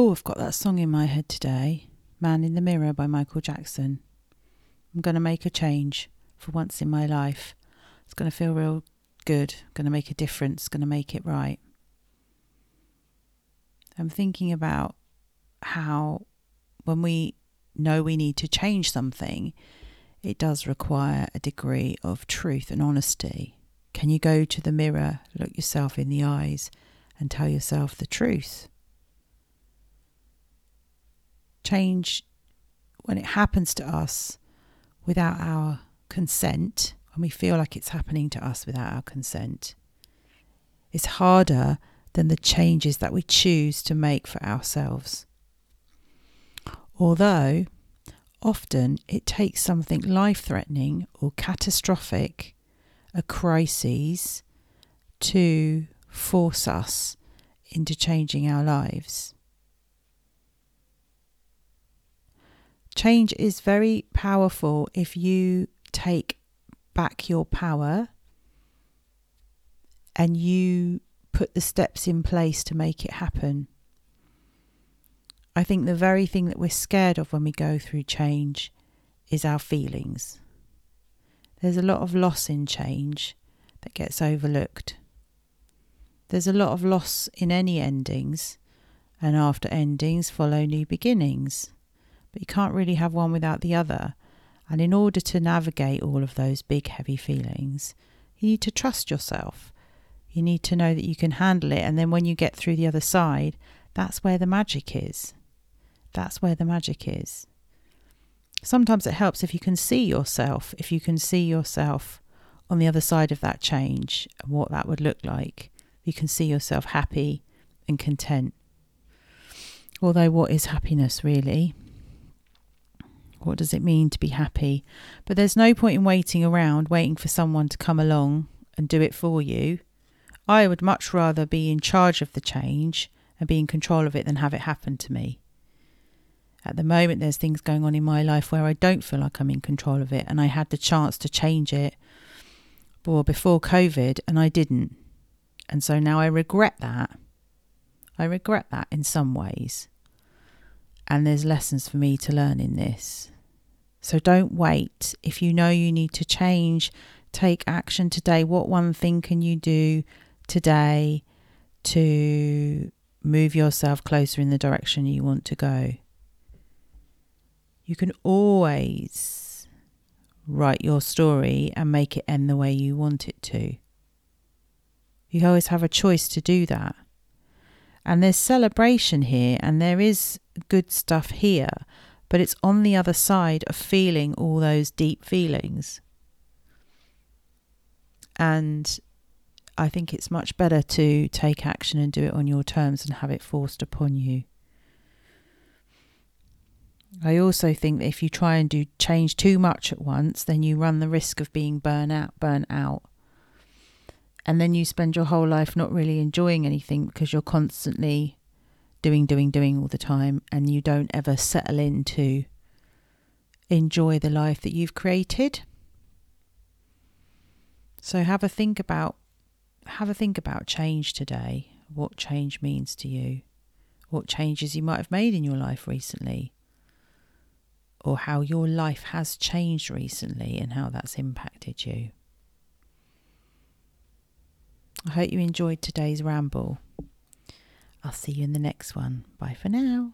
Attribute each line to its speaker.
Speaker 1: Oh, I've got that song in my head today Man in the Mirror by Michael Jackson. I'm going to make a change for once in my life. It's going to feel real good, going to make a difference, going to make it right. I'm thinking about how when we know we need to change something, it does require a degree of truth and honesty. Can you go to the mirror, look yourself in the eyes, and tell yourself the truth? Change when it happens to us without our consent, when we feel like it's happening to us without our consent, is harder than the changes that we choose to make for ourselves. Although often it takes something life threatening or catastrophic, a crisis, to force us into changing our lives. Change is very powerful if you take back your power and you put the steps in place to make it happen. I think the very thing that we're scared of when we go through change is our feelings. There's a lot of loss in change that gets overlooked. There's a lot of loss in any endings, and after endings follow new beginnings but you can't really have one without the other. And in order to navigate all of those big, heavy feelings, you need to trust yourself. You need to know that you can handle it. And then when you get through the other side, that's where the magic is. That's where the magic is. Sometimes it helps if you can see yourself, if you can see yourself on the other side of that change and what that would look like. You can see yourself happy and content. Although, what is happiness really? What does it mean to be happy? But there's no point in waiting around, waiting for someone to come along and do it for you. I would much rather be in charge of the change and be in control of it than have it happen to me. At the moment, there's things going on in my life where I don't feel like I'm in control of it, and I had the chance to change it before COVID, and I didn't. And so now I regret that. I regret that in some ways and there's lessons for me to learn in this. So don't wait. If you know you need to change, take action today. What one thing can you do today to move yourself closer in the direction you want to go? You can always write your story and make it end the way you want it to. You always have a choice to do that. And there's celebration here, and there is good stuff here, but it's on the other side of feeling all those deep feelings. And I think it's much better to take action and do it on your terms and have it forced upon you. I also think that if you try and do change too much at once, then you run the risk of being burnt out, out and then you spend your whole life not really enjoying anything because you're constantly doing, doing, doing all the time, and you don't ever settle in to enjoy the life that you've created. So have a think about have a think about change today. What change means to you. What changes you might have made in your life recently. Or how your life has changed recently and how that's impacted you. I hope you enjoyed today's ramble. I'll see you in the next one. Bye for now.